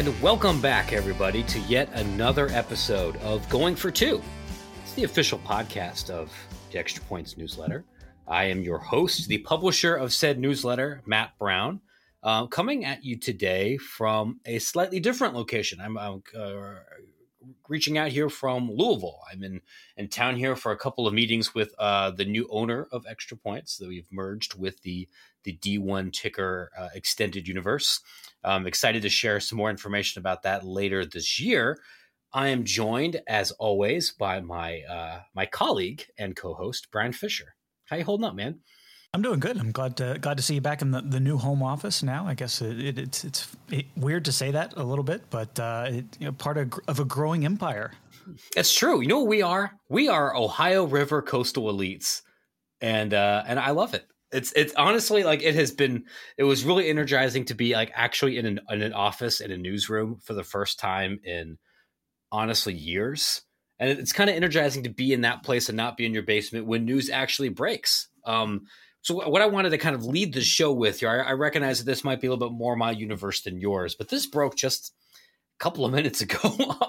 And welcome back, everybody, to yet another episode of Going for Two. It's the official podcast of the Extra Points newsletter. I am your host, the publisher of said newsletter, Matt Brown, uh, coming at you today from a slightly different location. I'm uh, reaching out here from Louisville. I'm in, in town here for a couple of meetings with uh, the new owner of Extra Points that we've merged with the the D1 Ticker uh, Extended Universe. I'm excited to share some more information about that later this year. I am joined, as always, by my uh, my colleague and co-host Bryan Fischer. How you holding up, man? I'm doing good. I'm glad to glad to see you back in the, the new home office now. I guess it, it, it's it's weird to say that a little bit, but uh, it, you know, part of, of a growing empire. It's true. You know what we are? We are Ohio River coastal elites, and uh, and I love it. It's it's honestly like it has been. It was really energizing to be like actually in an in an office in a newsroom for the first time in honestly years. And it's kind of energizing to be in that place and not be in your basement when news actually breaks. Um, so what I wanted to kind of lead the show with here, I, I recognize that this might be a little bit more my universe than yours, but this broke just a couple of minutes ago.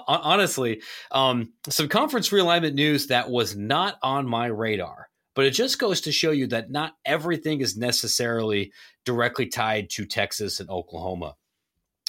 Honestly, um, some conference realignment news that was not on my radar, but it just goes to show you that not everything is necessarily directly tied to Texas and Oklahoma.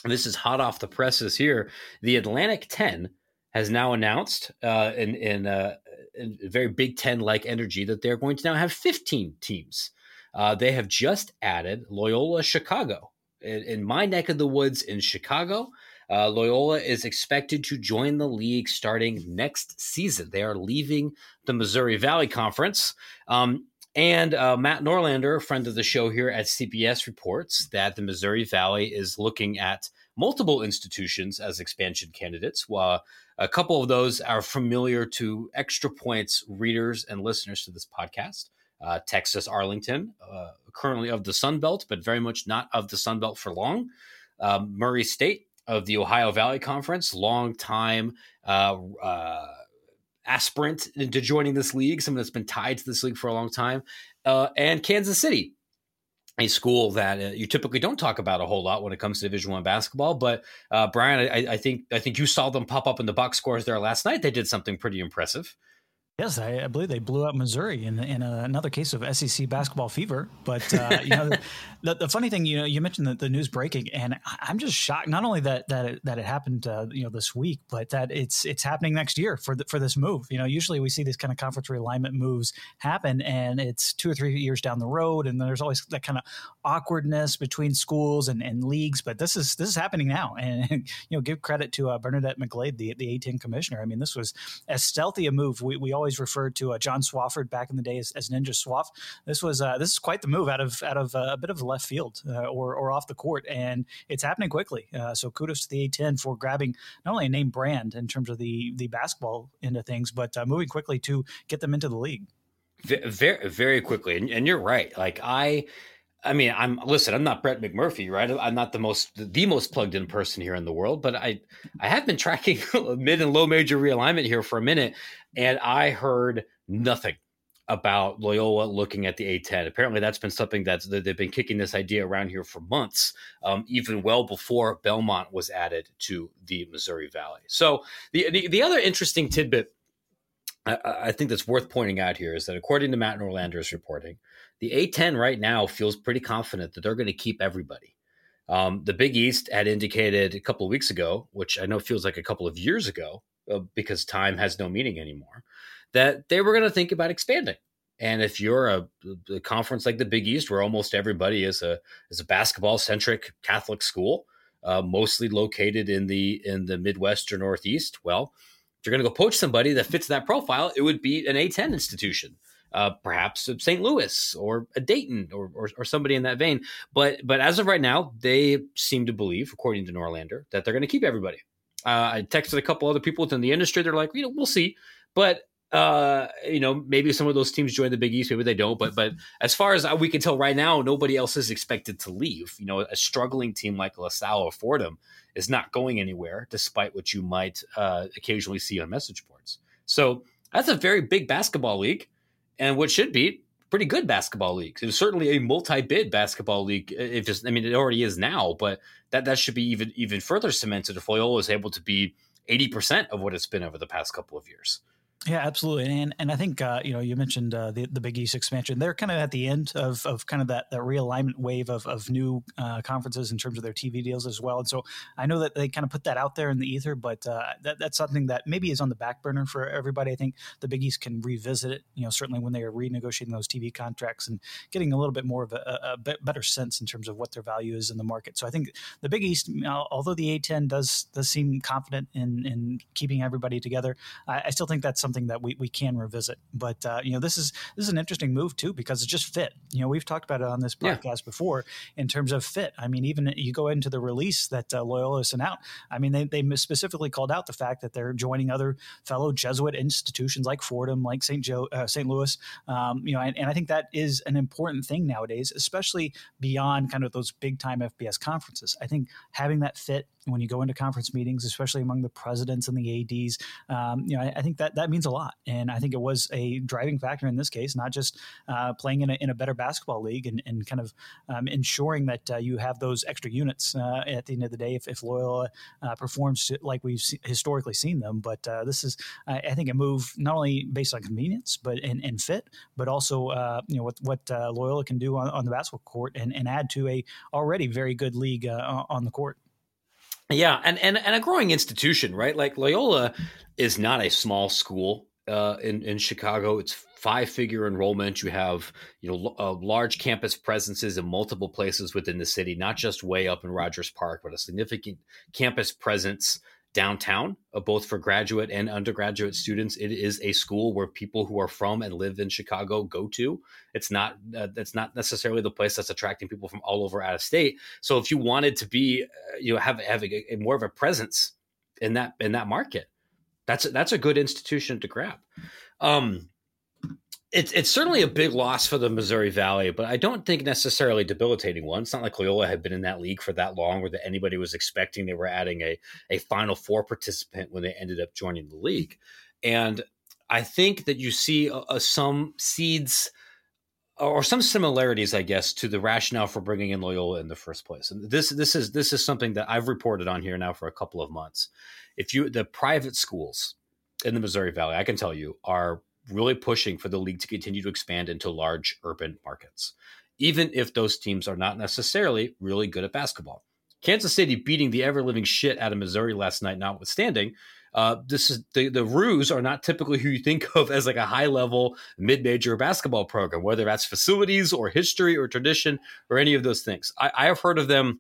This is hot off the presses here. The Atlantic 10 has now announced uh, in, in, uh, in very Big Ten like energy that they're going to now have 15 teams. Uh, they have just added Loyola Chicago. In, in, my neck of the woods in Chicago, uh, Loyola is expected to join the league starting next season. They are leaving the Missouri Valley Conference. Um, and uh, Matt Norlander, a friend of the show here at CBS, reports that the Missouri Valley is looking at multiple institutions as expansion candidates. While a couple of those are familiar to Extra Points readers and listeners to this podcast. Uh, Texas Arlington, uh, currently of the Sun Belt, but very much not of the Sun Belt for long. Um, Murray State of the Ohio Valley Conference, long time uh, uh, aspirant into joining this league, someone that's been tied to this league for a long time, uh, and Kansas City, a school that uh, you typically don't talk about a whole lot when it comes to Division One basketball. But uh, Brian, I, I, think I think you saw them pop up in the box scores there last night. They did something pretty impressive. Yes, I, I, believe they blew out Missouri in, in a, another case of SEC basketball fever. But uh, you know, the, the, funny thing, you know, you mentioned the, the, news breaking, and I'm just shocked. Not only that that it, that it happened, uh, you know, this week, but that it's it's happening next year for the, for this move. You know, usually we see these kind of conference realignment moves happen, and it's two or three years down the road, and there's always that kind of awkwardness between schools and, and leagues. But this is this is happening now, and you know, give credit to uh, Bernadette McGlade, the the A10 commissioner. I mean, this was as stealthy a move. We we all always referred to uh, John Swafford back in the day as, as Ninja Swaff. This was uh, this is quite the move out of out of uh, a bit of left field uh, or or off the court, and it's happening quickly. Uh, so kudos to the A10 for grabbing not only a name brand in terms of the the basketball into things, but moving quickly to get them into the league. Very very quickly, and, and you're right. Like I. I mean, I'm listen. I'm not Brett McMurphy, right? I'm not the most the most plugged in person here in the world, but I I have been tracking mid and low major realignment here for a minute, and I heard nothing about Loyola looking at the A10. Apparently, that's been something that's they've been kicking this idea around here for months, um, even well before Belmont was added to the Missouri Valley. So the the, the other interesting tidbit I, I, think that's worth pointing out here is that according to Matt Norlander's reporting, the A10 right now feels pretty confident that they're going to keep everybody. Um, the Big East had indicated a couple of weeks ago, which I know feels like a couple of years ago, uh, because time has no meaning anymore, that they were going to think about expanding. And if you're a, a, conference like the Big East, where almost everybody is a is a basketball centric Catholic school, uh, mostly located in the in the Midwest or Northeast, well, if you're going to go poach somebody that fits that profile, it would be an A10 institution. Uh, perhaps St. Louis or a Dayton or, or, or, somebody in that vein. But but as of right now, they seem to believe, according to Norlander, that they're going to keep everybody. Uh, I texted a couple other people within the industry. They're like, you know, we'll see. But uh, you know, maybe some of those teams join the Big East, maybe they don't. But but as far as we can tell right now, nobody else is expected to leave. You know, a struggling team like LaSalle or Fordham is not going anywhere, despite what you might uh, occasionally see on message boards. So that's a very big basketball league, and what should be pretty good basketball leagues. It was certainly a multi-bid basketball league. Uh, if just, I mean, it already is now, but that that should be even even further cemented if Loyola is able to be eighty percent of what it's been over the past couple of years. Yeah, absolutely, and and I think uh, you know you mentioned uh, the the Big East expansion. They're kind of at the end of, of kind of that, that realignment wave of, of new uh, conferences in terms of their TV deals as well. And so I know that they kind of put that out there in the ether, but uh, that, that's something that maybe is on the back burner for everybody. I think the Big East can revisit it. You know, certainly when they are renegotiating those TV contracts and getting a little bit more of a, a better sense in terms of what their value is in the market. So I think the Big East, although the A10 does does seem confident in in keeping everybody together, I, I still think that's something something that we, we can revisit. But uh, you know, this is this is an interesting move too because it just fit. You know, we've talked about it on this podcast yeah. before in terms of fit. I mean, even you go into the release that uh, Loyola sent out. I mean, they they specifically called out the fact that they're joining other fellow Jesuit institutions like Fordham, like St. Joe, uh, St. Louis. Um, you know, and, and I think that is an important thing nowadays, especially beyond kind of those big time FBS conferences. I think having that fit when you go into conference meetings, especially among the presidents and the ads, um, you know, I, I, think that that means a lot, and I think it was a driving factor in this case, not just uh, playing in a, in a better basketball league and, and kind of um, ensuring that uh, you have those extra units uh, at the end of the day if, if Loyola uh, performs like we've historically seen them. But uh, this is, I, think, a move not only based on convenience, but and, and fit, but also you know what what Loyola can do on, on, the basketball court and, and add to a already very good league on the court. Yeah, and, and and a growing institution, right? Like Loyola is not a small school uh, in in Chicago. It's five figure enrollment. You have you know uh, large campus presences in multiple places within the city, not just way up in Rogers Park, but a significant campus presence downtown, uh, both for graduate and undergraduate students. It is a school where people who are from and live in Chicago go to. It's not uh, not necessarily the place that's attracting people from all over out of state. So if you wanted to be, uh, you know, have having a, a, more of a presence in that in that market, that's a, that's a good institution to grab. Um, it's it's certainly a big loss for the Missouri Valley, but I don't think necessarily debilitating one. It's not like Loyola had been in that league for that long, or that anybody was expecting they were adding a a Final Four participant when they ended up joining the league. And I think that you see uh, uh, some seeds or some similarities, I guess, to the rationale for bringing in Loyola in the first place. And this this is this is something that I've reported on here now for a couple of months. If you the private schools in the Missouri Valley, I can tell you are really pushing for the league to continue to expand into large urban markets, even if those teams are not necessarily really good at basketball. Kansas City beating the ever living shit out of Missouri last night, notwithstanding, uh, this is the the Roos are not typically who you think of as like a high level mid major basketball program, whether that's facilities or history or tradition or any of those things. I, I have heard of them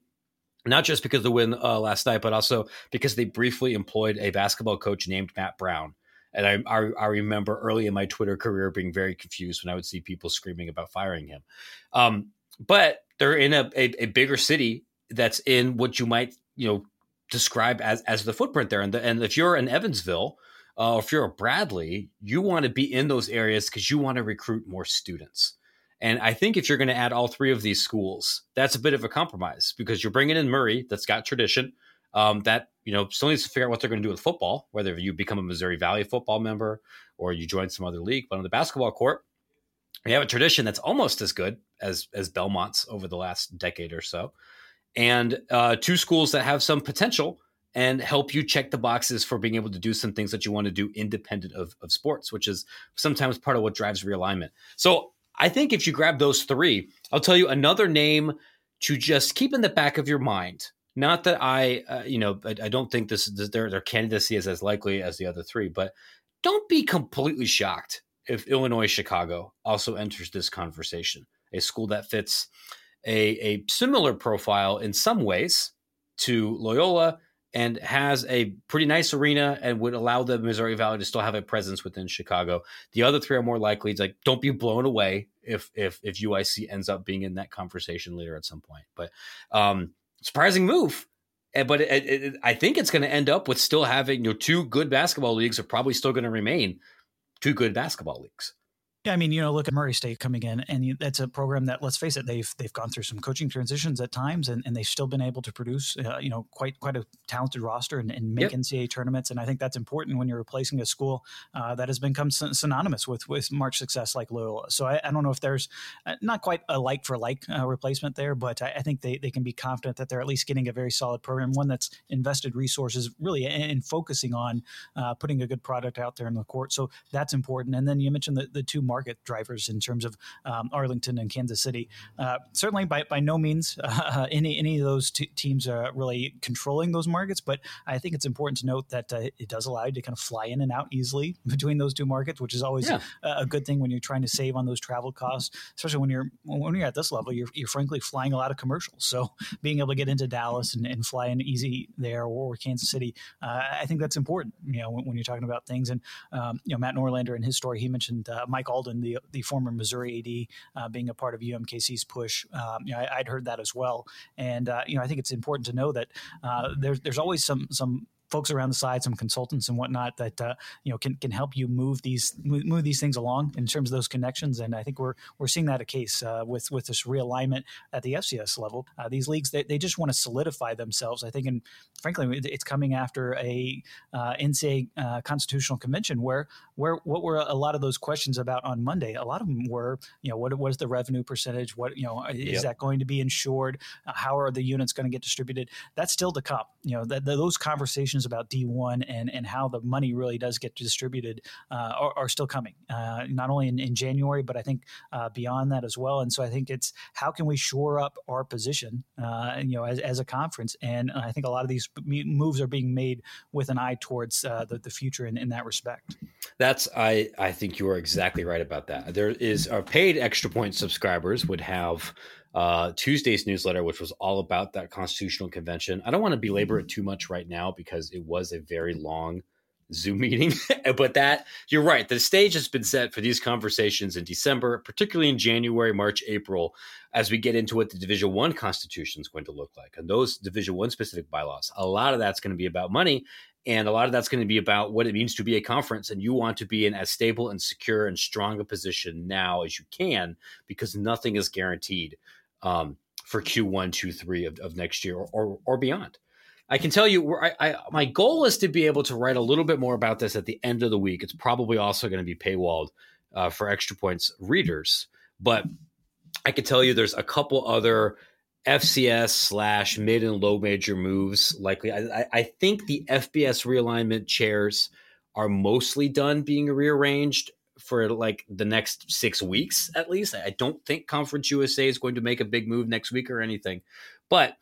not just because of the win uh, last night, but also because they briefly employed a basketball coach named Matt Brown, and I, I, I, remember early in my Twitter career being very confused when I would see people screaming about firing him. Um, but they're in a, a, a, bigger city that's in what you might, you know, describe as, as the footprint there. And, the, and if you're in Evansville, uh, if you're a Bradley, you want to be in those areas because you want to recruit more students. And I think if you're going to add all three of these schools, that's a bit of a compromise because you're bringing in Murray, that's got tradition um, that you know still needs to figure out what they're going to do with football, whether you become a Missouri Valley football member or you join some other league. But on the basketball court, we have a tradition that's almost as good as as Belmont's over the last decade or so, and uh, two schools that have some potential and help you check the boxes for being able to do some things that you want to do independent of, of sports, which is sometimes part of what drives realignment. So I think if you grab those three, I'll tell you another name to just keep in the back of your mind not that I, uh, you know, I, I, don't think this, this their their candidacy is as likely as the other three, but don't be completely shocked if Illinois Chicago also enters this conversation. A school that fits a a similar profile in some ways to Loyola and has a pretty nice arena and would allow the Missouri Valley to still have a presence within Chicago. The other three are more likely. It's like don't be blown away if if if UIC ends up being in that conversation later at some point. But um, surprising move. But it, it, I think it's going to end up with still having you know two good basketball leagues are probably still going to remain two good basketball leagues. Yeah, I mean, you know, look at Murray State coming in, and that's a program that, let's face it, they've they've gone through some coaching transitions at times, and, and they've still been able to produce, uh, you know, quite quite a talented roster and, and make yep. NCAA tournaments. And I think that's important when you're replacing a school uh, that has become synonymous with with March success like Loyola. So I, I don't know if there's uh, not quite a like for like uh, replacement there, but I, I, think they, they can be confident that they're at least getting a very solid program, one that's invested resources really in, in focusing on uh, putting a good product out there in the court. So that's important. And then you mentioned the, the two market drivers in terms of um, Arlington and Kansas City. Uh, certainly, by, by no means uh, any any of those t- teams are really controlling those markets, but I think it's important to note that uh, it does allow you to kind of fly in and out easily between those two markets, which is always yeah. a, a, good thing when you're trying to save on those travel costs, especially when you're when you're at this level. You're, you're frankly flying a lot of commercials, so being able to get into Dallas and, and fly in easy there or Kansas City, uh, I think that's important. You know, when, when, you're talking about things, and um, you know, Matt Norlander in his story, he mentioned uh, Mike Alden, the the former Missouri AD, uh, being a part of UMKC's push. Um, you know, I, would heard that as well, and uh, you know, I think it's important to know that uh, there's there's always some some folks around the side, some consultants and whatnot that uh, you know can can help you move these move these things along in terms of those connections. And I think we're we're seeing that a case uh, with with this realignment at the FCS level. Uh, these leagues they, they just want to solidify themselves. I think, and frankly, it's coming after a uh, NCAA uh, constitutional convention where where what were a lot of those questions about on Monday. A lot of them were you know what was the revenue percentage? What you know is yep. that going to be insured? How are the units going to get distributed? That's still to come. You know that those conversations about D1 and, and how the money really does get distributed uh, are, are, still coming, uh, not only in, in, January, but I think uh, beyond that as well. And so I think it's how can we shore up our position, uh, you know, as, as a conference. And I think a lot of these moves are being made with an eye towards uh, the, the future in, in that respect. That's I I think you are exactly right about that. There is our paid extra point subscribers would have uh, Tuesday's newsletter, which was all about that constitutional convention. I don't want to belabor it too much right now because it was a very long Zoom meeting. but that you're right. The stage has been set for these conversations in December, particularly in January, March, April, as we get into what the Division One Constitution is going to look like and those Division One specific bylaws. A lot of that's going to be about money, and a lot of that's going to be about what it means to be a conference. And you want to be in as stable and secure and strong a position now as you can because nothing is guaranteed um, for Q1, Q3 of, of next year or, or, or beyond. I can tell you, I, I, my goal is to be able to write a little bit more about this at the end of the week. It's probably also going to be paywalled uh, for Extra Points readers, but I can tell you there's a couple other FCS slash mid and low major moves likely. I, I think the FBS realignment chairs are mostly done being rearranged for like the next six weeks at least. I don't think Conference USA is going to make a big move next week or anything, but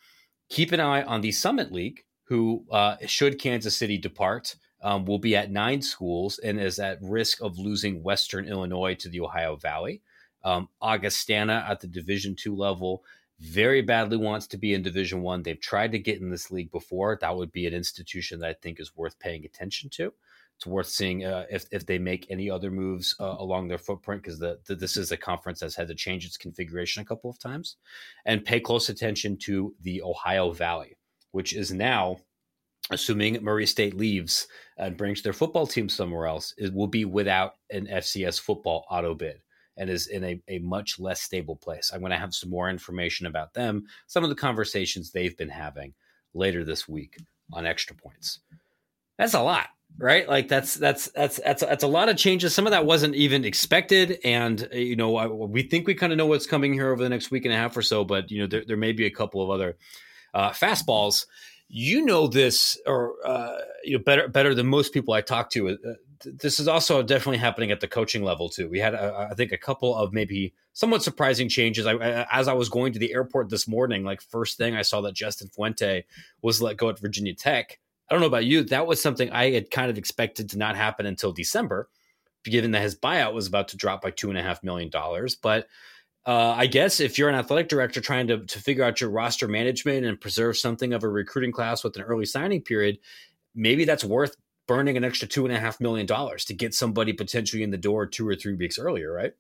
keep an eye on the Summit League, who uh, should Kansas City depart. Um, will be at nine schools and is at risk of losing Western Illinois to the Ohio Valley. Um, Augustana at the Division two level very badly wants to be in Division one. They've tried to get in this league before. That would be an institution that I think is worth paying attention to it's worth seeing uh, if if they make any other moves uh, along their footprint because the, the, this is a conference that's had to change its configuration a couple of times, and pay close attention to the Ohio Valley, which is now, assuming Murray State leaves and brings their football team somewhere else, it will be without an FCS football auto bid and is in a, a much less stable place. I'm going to have some more information about them, some of the conversations they've been having later this week on extra points. That's a lot right? Like that's that's that's that's that's a lot of changes. Some of that wasn't even expected. And uh, you know we think we kind of know what's coming here over the next week and a half or so but you know there, there may be a couple of other uh, fastballs. You know this or uh, you know better better than most people i talk to uh, this is also definitely happening at the coaching level too. We had uh, i think a couple of maybe somewhat surprising changes. I, as i was going to the airport this morning like first thing i saw that justin fuente was let go at virginia tech I don't know about you. That was something I had kind of expected to not happen until December, given that his buyout was about to drop by two and a half million dollars. But uh, I guess if you're an athletic director trying to, to figure out your roster management and preserve something of a recruiting class with an early signing period, maybe that's worth burning an extra two and a half million dollars to get somebody potentially in the door two or three weeks earlier, right?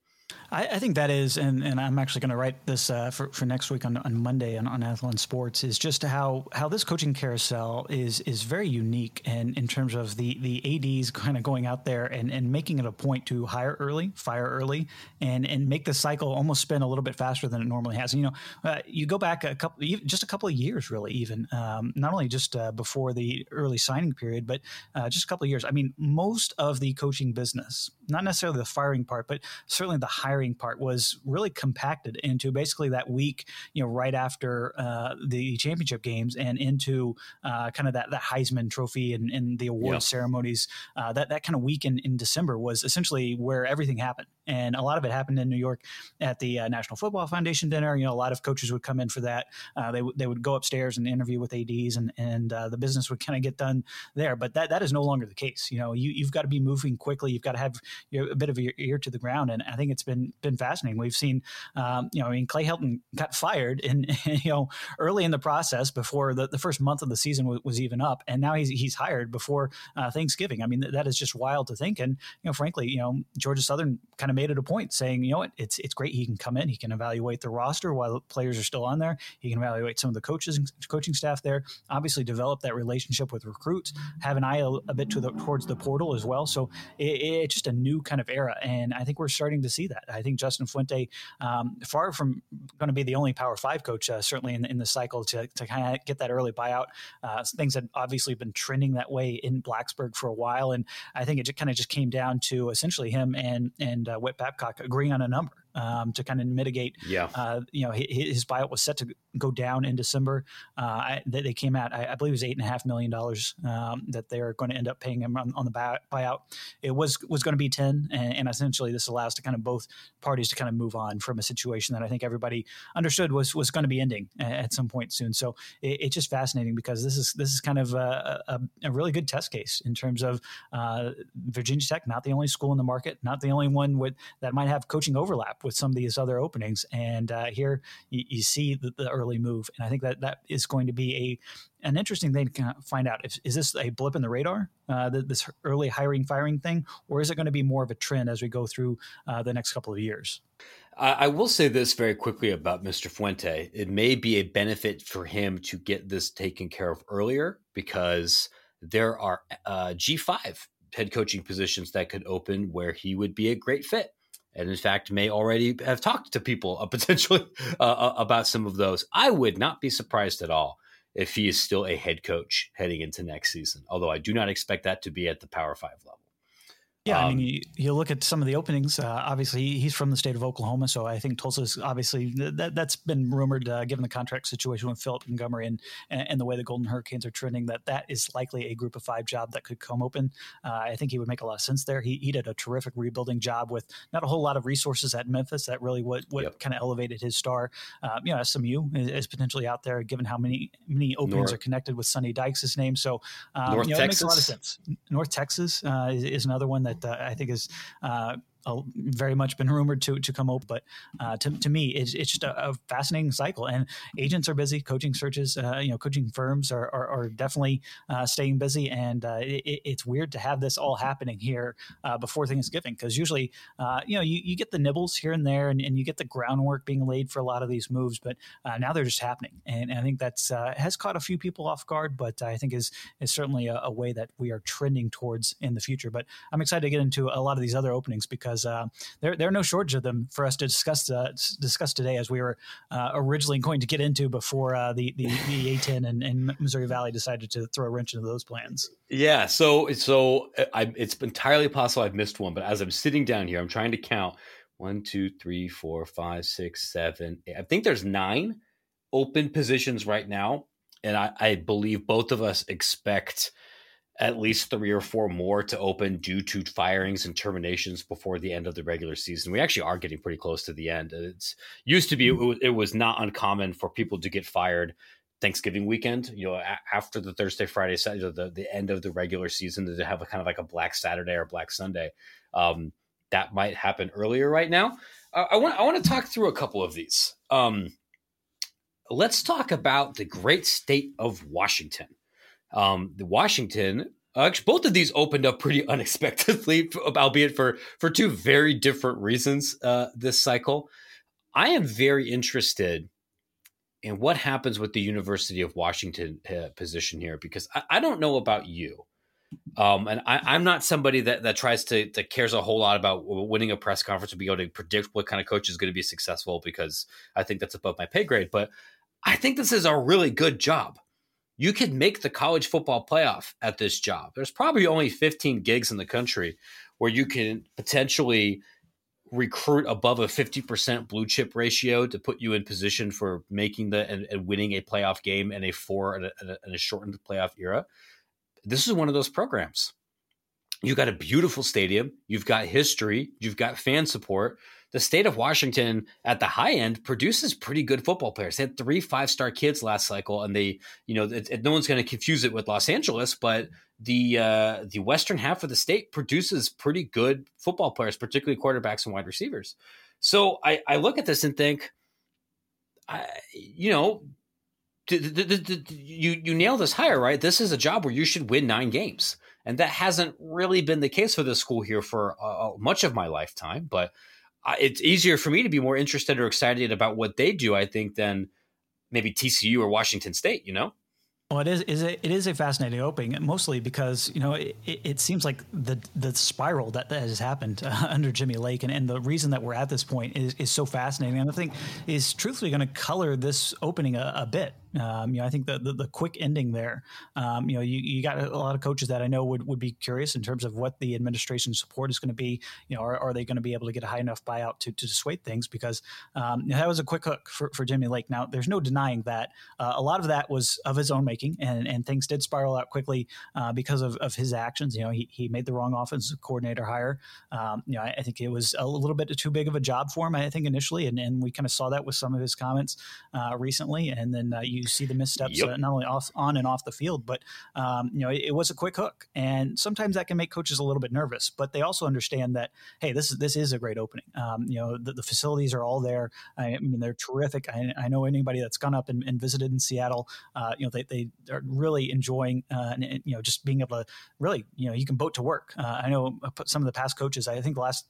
I, I, think that is, and, and I'm actually going to write this uh, for, for next week on, on Monday on, on Athlon Sports, is just how, how this coaching carousel is is very unique and in terms of the, the ADs kind of going out there and, and making it a point to hire early, fire early, and, and make the cycle almost spin a little bit faster than it normally has. And, you know, uh, you go back a couple, just a couple of years, really, even um, not only just uh, before the early signing period, but uh, just a couple of years. I mean, most of the coaching business, not necessarily the firing part, but certainly the hiring part was really compacted into basically that week, you know, right after uh, the championship games and into uh, kind of that, that Heisman Trophy and, and the award yeah. ceremonies. Uh, that that kind of week in, in December was essentially where everything happened, and a lot of it happened in New York at the uh, National Football Foundation dinner. You know, a lot of coaches would come in for that. Uh, they they would go upstairs and interview with ads, and and uh, the business would kind of get done there. But that that is no longer the case. You know, you you've got to be moving quickly. You've got to have you know, a bit of your ear to the ground, and I think it's been been fascinating. We've seen, um, you know, I mean, Clay Helton got fired, in you know, early in the process before the, the first month of the season was, was even up, and now he's he's hired before uh, Thanksgiving. I mean, th- that is just wild to think. And you know, frankly, you know, Georgia Southern kind of made it a point, saying, you know what, it's it's great he can come in, he can evaluate the roster while players are still on there, he can evaluate some of the coaches coaching staff there. Obviously, develop that relationship with recruits, have an eye a, a bit to the towards the portal as well. So it, it's just a new kind of era, and I think we're starting to see that. I think Justin Fuente, um, far from going to be the only Power Five coach, uh, certainly in, in the cycle to, to kind of get that early buyout. Uh, things had obviously been trending that way in Blacksburg for a while, and I think it just kind of just came down to essentially him and and uh, Whit Babcock agreeing on a number um, to kind of mitigate. Yeah. Uh, you know, his, his, buyout was set to go down in December. Uh, I, they came out, I, I, believe it was eight and a half million dollars um, that they're going to end up paying him on, on the buyout. It was was going to be ten, and, and, essentially this allows to kind of both parties to kind of move on from a situation that I think everybody understood was was going to be ending at some point soon. So it, it's just fascinating because this is this is kind of a, a, a really good test case in terms of uh, Virginia Tech, not the only school in the market, not the only one with that might have coaching overlap with some of these other openings. And uh, here you, you see the, the, early move, and I think that that is going to be a an interesting thing to find out. If, is this a blip in the radar, uh, this early hiring firing thing, or is it going to be more of a trend as we go through uh, the next couple of years? I will say this very quickly about Mr. Fuente. It may be a benefit for him to get this taken care of earlier because there are uh, G5 head coaching positions that could open where he would be a great fit and in fact may already have talked to people uh, potentially uh, uh, about some of those. I would not be surprised at all if he is still a head coach heading into next season, although I do not expect that to be at the Power Five level. Yeah, um, I mean, um, you, you, look at some of the openings. Uh, obviously, he's from the state of Oklahoma, so I think Tulsa's obviously that that's been rumored, uh, given the contract situation with Philip Montgomery and, and the way the Golden Hurricanes are trending, that that is likely a Group of Five job that could come open. Uh, I think he would make a lot of sense there. He, he did a terrific rebuilding job with not a whole lot of resources at Memphis. That really what what yep. kind of elevated his star. Uh, you know, SMU is, is, potentially out there, given how many many openings North. are connected with Sonny Dykes' name. So, um, North you know, Texas. it makes a lot of sense. North Texas uh, is, is, another one that uh, I think is uh, very much been rumored to to come up. But uh, to, to me, it's, it's just a, a, fascinating cycle. And agents are busy, coaching searches, uh, you know, coaching firms are, are, are definitely uh, staying busy. And uh, it, it's weird to have this all happening here uh, before Thanksgiving because usually, you know, you, you get the nibbles here and there and, and, you get the groundwork being laid for a lot of these moves. But now they're just happening. And, and I think that's has caught a few people off guard, but I think is, is certainly a, a way that we are trending towards in the future. But I'm excited to get into a lot of these other openings because because uh, there there are no shortage of them for us to discuss uh, discuss today, as we were uh, originally going to get into before uh, the the, the A10 and, and, Missouri Valley decided to throw a wrench into those plans. Yeah, so so uh, I, it's entirely possible I've missed one, but as I'm sitting down here, I'm trying to count one, two, three, four, five, six, seven. Eight. I think there's nine open positions right now, and I, I believe both of us expect at least three or four more to open due to firings and terminations before the end of the regular season. We actually are getting pretty close to the end. It's used to be it was, not uncommon for people to get fired Thanksgiving weekend. You know, after the Thursday, Friday, Saturday, the the end of the regular season, to have a kind of like a Black Saturday or Black Sunday. Um, that might happen earlier right now. Uh, I want I want to talk through a couple of these. Um, let's talk about the great state of Washington. Um, the Washington Actually, both of these opened up pretty unexpectedly, albeit for for two very different reasons. Uh, this cycle, I am very interested in what happens with the University of Washington uh, position here because I, I, don't know about you, um, and I, am not somebody that that tries to that cares a whole lot about winning a press conference to be able to predict what kind of coach is going to be successful because I think that's above my pay grade. But I think this is a really good job you could make the college football playoff at this job. There's probably only 15 gigs in the country where you can potentially recruit above a 50% blue chip ratio to put you in position for making the and, and winning a playoff game in a four and a, and a shortened playoff era. This is one of those programs. You've got a beautiful stadium, you've got history, you've got fan support the state of Washington at the high end produces pretty good football players. They had three five star kids last cycle, and they, you know, it, it, no one's going to confuse it with Los Angeles, but the uh, the western half of the state produces pretty good football players, particularly quarterbacks and wide receivers. So I, I look at this and think, I, you know, you you nail this hire, right? This is a job where you should win nine games, and that hasn't really been the case for this school here for uh, much of my lifetime. But it's easier for me to be more interested or excited about what they do, I think, than maybe TCU or Washington State, you know? Well, it is, is a, it is a fascinating opening, mostly because you know it, it seems like the the spiral that, that has happened uh, under Jimmy Lake, and, and the reason that we're at this point is, is so fascinating, and I think is truthfully going to color this opening a, a bit. Um, you know, I think the, the, the quick ending there, um, you know, you, you got a lot of coaches that I know would, would be curious in terms of what the administration support is going to be. You know, are, are they going to be able to get a high enough buyout to, to dissuade things? Because um, that was a quick hook for, for Jimmy Lake. Now, there's no denying that uh, a lot of that was of his own making, and, and things did spiral out quickly uh, because of, of his actions. You know, he, he made the wrong offensive coordinator hire. Um, you know, I, I, think it was a little bit too big of a job for him, I think, initially, and, and we kind of saw that with some of his comments uh, recently. And then uh, you you see the missteps yep. uh, not only off on and off the field, but um, you know it, it, was a quick hook, and sometimes that can make coaches a little bit nervous. But they also understand that hey, this is this is a great opening. Um, you know the, the, facilities are all there. I, I mean they're terrific. I, I, know anybody that's gone up and, and visited in Seattle, uh, you know they, they are really enjoying uh, and, you know just being able to really you know you can boat to work. Uh, I know some of the past coaches. I think last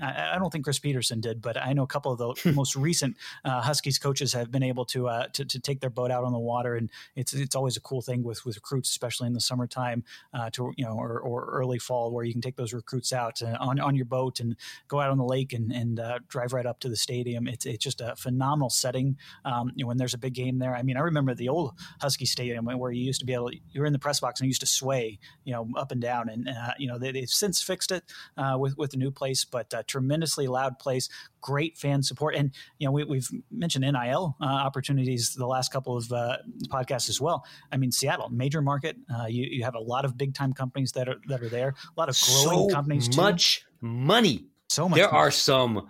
I, I, don't think Chris Petersen did, but I know a couple of the most recent uh, Huskies coaches have been able to, uh, to, to take their boat out on the water, and it's it's always a cool thing with with recruits, especially in the summertime, uh, to you know, or, or early fall, where you can take those recruits out on on your boat and go out on the lake and and uh, drive right up to the stadium. It's it's just a phenomenal setting. Um, you know, when there's a big game there, I mean, I remember the old Husky Stadium where you used to be able, to, you were in the press box and you used to sway, you know, up and down, and uh, you know they, have since fixed it uh, with with the new place, but tremendously loud place, great fan support, and you know we, have mentioned NIL uh, opportunities the last couple of uh, podcasts as well. I mean, Seattle, major market. Uh, you, you have a lot of big time companies that are that are there. A lot of growing so companies. Too. Much money. So much. There money. are some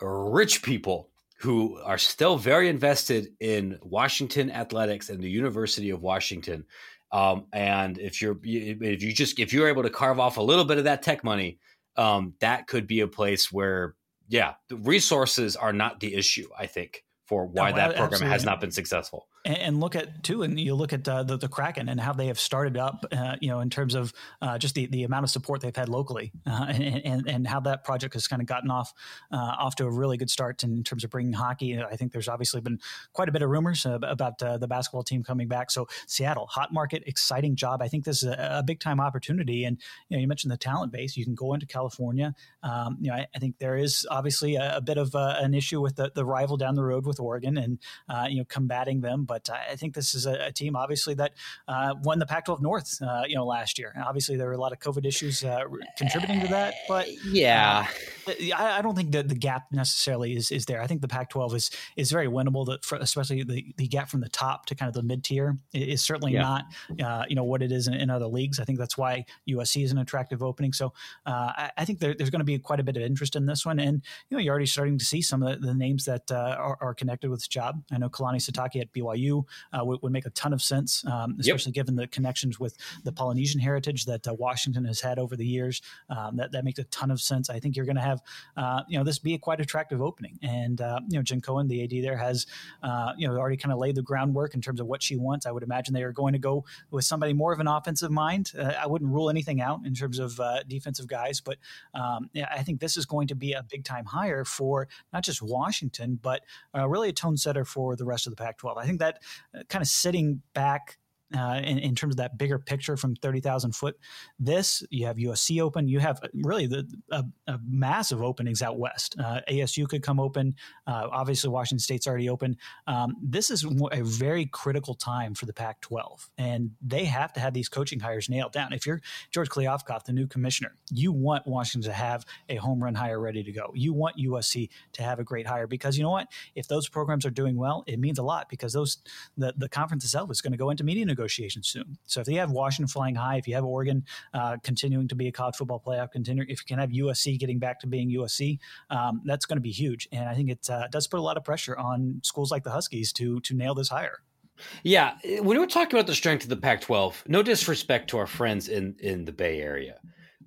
rich people who are still very invested in Washington athletics and the University of Washington. Um, and if you're if you just if you're able to carve off a little bit of that tech money, um, that could be a place where yeah, the resources are not the issue. I think for why no, that program absolutely. has not been successful and, look at too, and you look at uh, the, the Kraken and how they have started up, uh, you know, in terms of uh, just the, the amount of support they've had locally, uh, and, and, and how that project has kind of gotten off uh, off to a really good start in terms of bringing hockey. I think there's obviously been quite a bit of rumors about uh, the basketball team coming back. So Seattle, hot market, exciting job. I think this is a, a big time opportunity. And you know, you mentioned the talent base. You can go into California. Um, you know, I, I, think there is obviously a, a bit of an issue with the, the rival down the road with Oregon, and you know, combating them. But I think this is a, a team, obviously, that uh, won the Pac-12 North, uh, you know, last year. And obviously, there were a lot of COVID issues uh, contributing to that. But yeah, uh, I, I, don't think that the gap necessarily is is there. I think the Pac-12 is is very winnable. That for, especially the, the gap from the top to kind of the mid tier is certainly yeah. not uh, you know what it is in, in, other leagues. I think that's why USC is an attractive opening. So I, I, think there, there's going to be quite a bit of interest in this one, and you know, you're already starting to see some of the, the names that are, are, connected with this job. I know Kalani Sitake at BYU BYU uh, would, would, make a ton of sense, um, especially yep. given the connections with the Polynesian heritage that uh, Washington has had over the years. Um, that that makes a ton of sense. I think you're going to have uh, you know this be a quite attractive opening, and uh, you know Jen Cohen, the AD there, has uh, you know already kind of laid the groundwork in terms of what she wants. I would imagine they are going to go with somebody more of an offensive mind. I wouldn't rule anything out in terms of defensive guys, but um, yeah, I think this is going to be a big time hire for not just Washington, but really a tone setter for the rest of the Pac 12. I think that uh, kind of sitting back uh, in, in, terms of that bigger picture from 30,000 foot. This, you have USC open, you have really the a, a massive openings out west. Uh, ASU could come open. Uh, obviously, Washington State's already open. Um, this is a very critical time for the Pac 12, and they have to have these coaching hires nailed down. If you're George Kliavkoff, the new commissioner, you want Washington to have a home run hire ready to go. You want USC to have a great hire because you know what? If those programs are doing well, it means a lot because those the, the conference itself is going to go into media negotiations negotiations soon. So if you have Washington flying high, if you have Oregon uh, continuing to be a college football playoff contender, if you can have USC getting back to being USC, um, that's going to be huge. And I think it uh, does put a lot of pressure on schools like the Huskies to to nail this hire. Yeah, when we're talking about the strength of the Pac-12, no disrespect to our friends in in the Bay Area,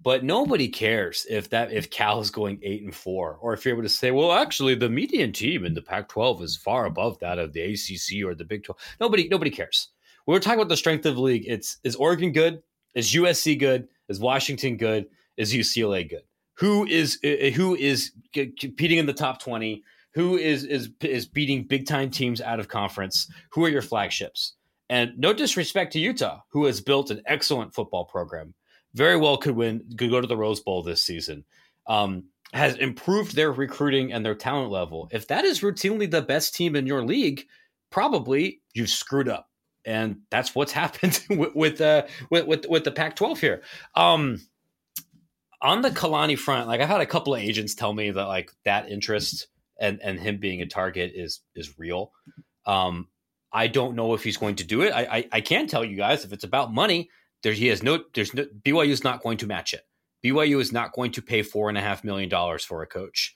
but nobody cares if that if Cal is going eight and four, or if you're able to say, well, actually, the median team in the Pac-12 is far above that of the ACC or the Big 12. Nobody nobody cares we're talking about the strength of the league, it's is Oregon good? Is USC good? Is Washington good? Is UCLA good? Who is uh, who is competing in the top twenty? Who is is is beating big time teams out of conference? Who are your flagships? And no disrespect to Utah, who has built an excellent football program, very well could win, could go to the Rose Bowl this season. Um, has improved their recruiting and their talent level. If that is routinely the best team in your league, probably you've screwed up and that's what's happened with with, uh, with, with with the Pac-12 here. Um, on the Kalani front, like I've had a couple of agents tell me that like that interest and and him being a target is is real. Um, I don't know if he's going to do it. I, I, I can tell you guys if it's about money, there he has no. There's no BYU is not going to match it. BYU is not going to pay four and a half million dollars for a coach.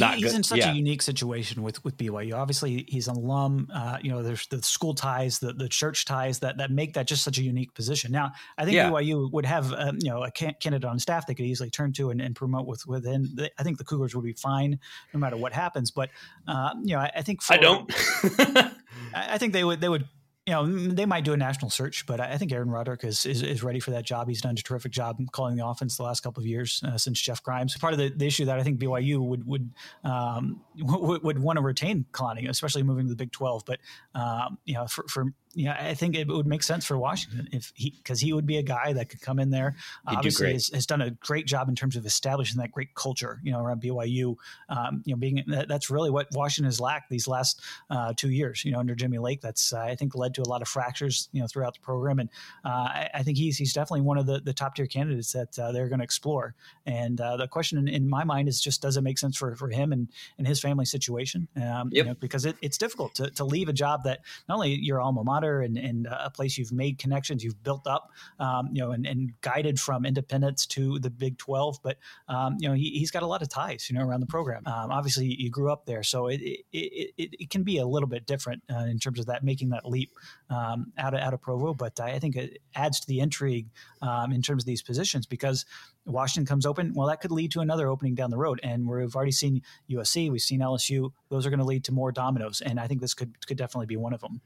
Well, he, he's good. in such yeah. a unique situation with with BYU. Obviously, he's an alum. Uh, you know, there's the school ties, the the church ties that that make that just such a unique position. Now, I think yeah. BYU would have um, you know a candidate on staff they could easily turn to and, and promote with within. The, I think the Cougars would be fine no matter what happens. But uh, you know, I, I think for, I don't. I think they would they would you know, they might do a national search, but I think Aaron Roderick is, is, is ready for that job. He's done a terrific job calling the offense the last couple of years uh, since Jeff Grimes. Part of the, the, issue that I think BYU would would um, would, would want to retain Kalani, especially moving to the Big Twelve. But um, you know, for, for yeah, I think it would make sense for Washington if he because he would be a guy that could come in there. He'd Obviously, has, has, done a great job in terms of establishing that great culture, you know, around BYU. Um, you know, being that, that's really what Washington has lacked these last uh, two years. You know, under Jimmy Lake, that's uh, I think led to a lot of fractures, you know, throughout the program. And uh, I, I, think he's he's definitely one of the, the top tier candidates that uh, they're going to explore. And uh, the question in, in, my mind is just does it make sense for, for him and, and his family situation? Um, yep. you know, because it, it's difficult to, to leave a job that not only your alma mater and, and a place you've made connections, you've built up, um, you know, and, and, guided from independence to the Big 12. But, um, you know, he, has got a lot of ties, you know, around the program. Um, obviously, you grew up there. So it, it, it, it, can be a little bit different uh, in terms of that, making that leap um, out, of, out of Provo. But I think it adds to the intrigue um, in terms of these positions because Washington comes open, well, that could lead to another opening down the road. And we've already seen USC, we've seen LSU. Those are going to lead to more dominoes, and I think this could could definitely be one of them.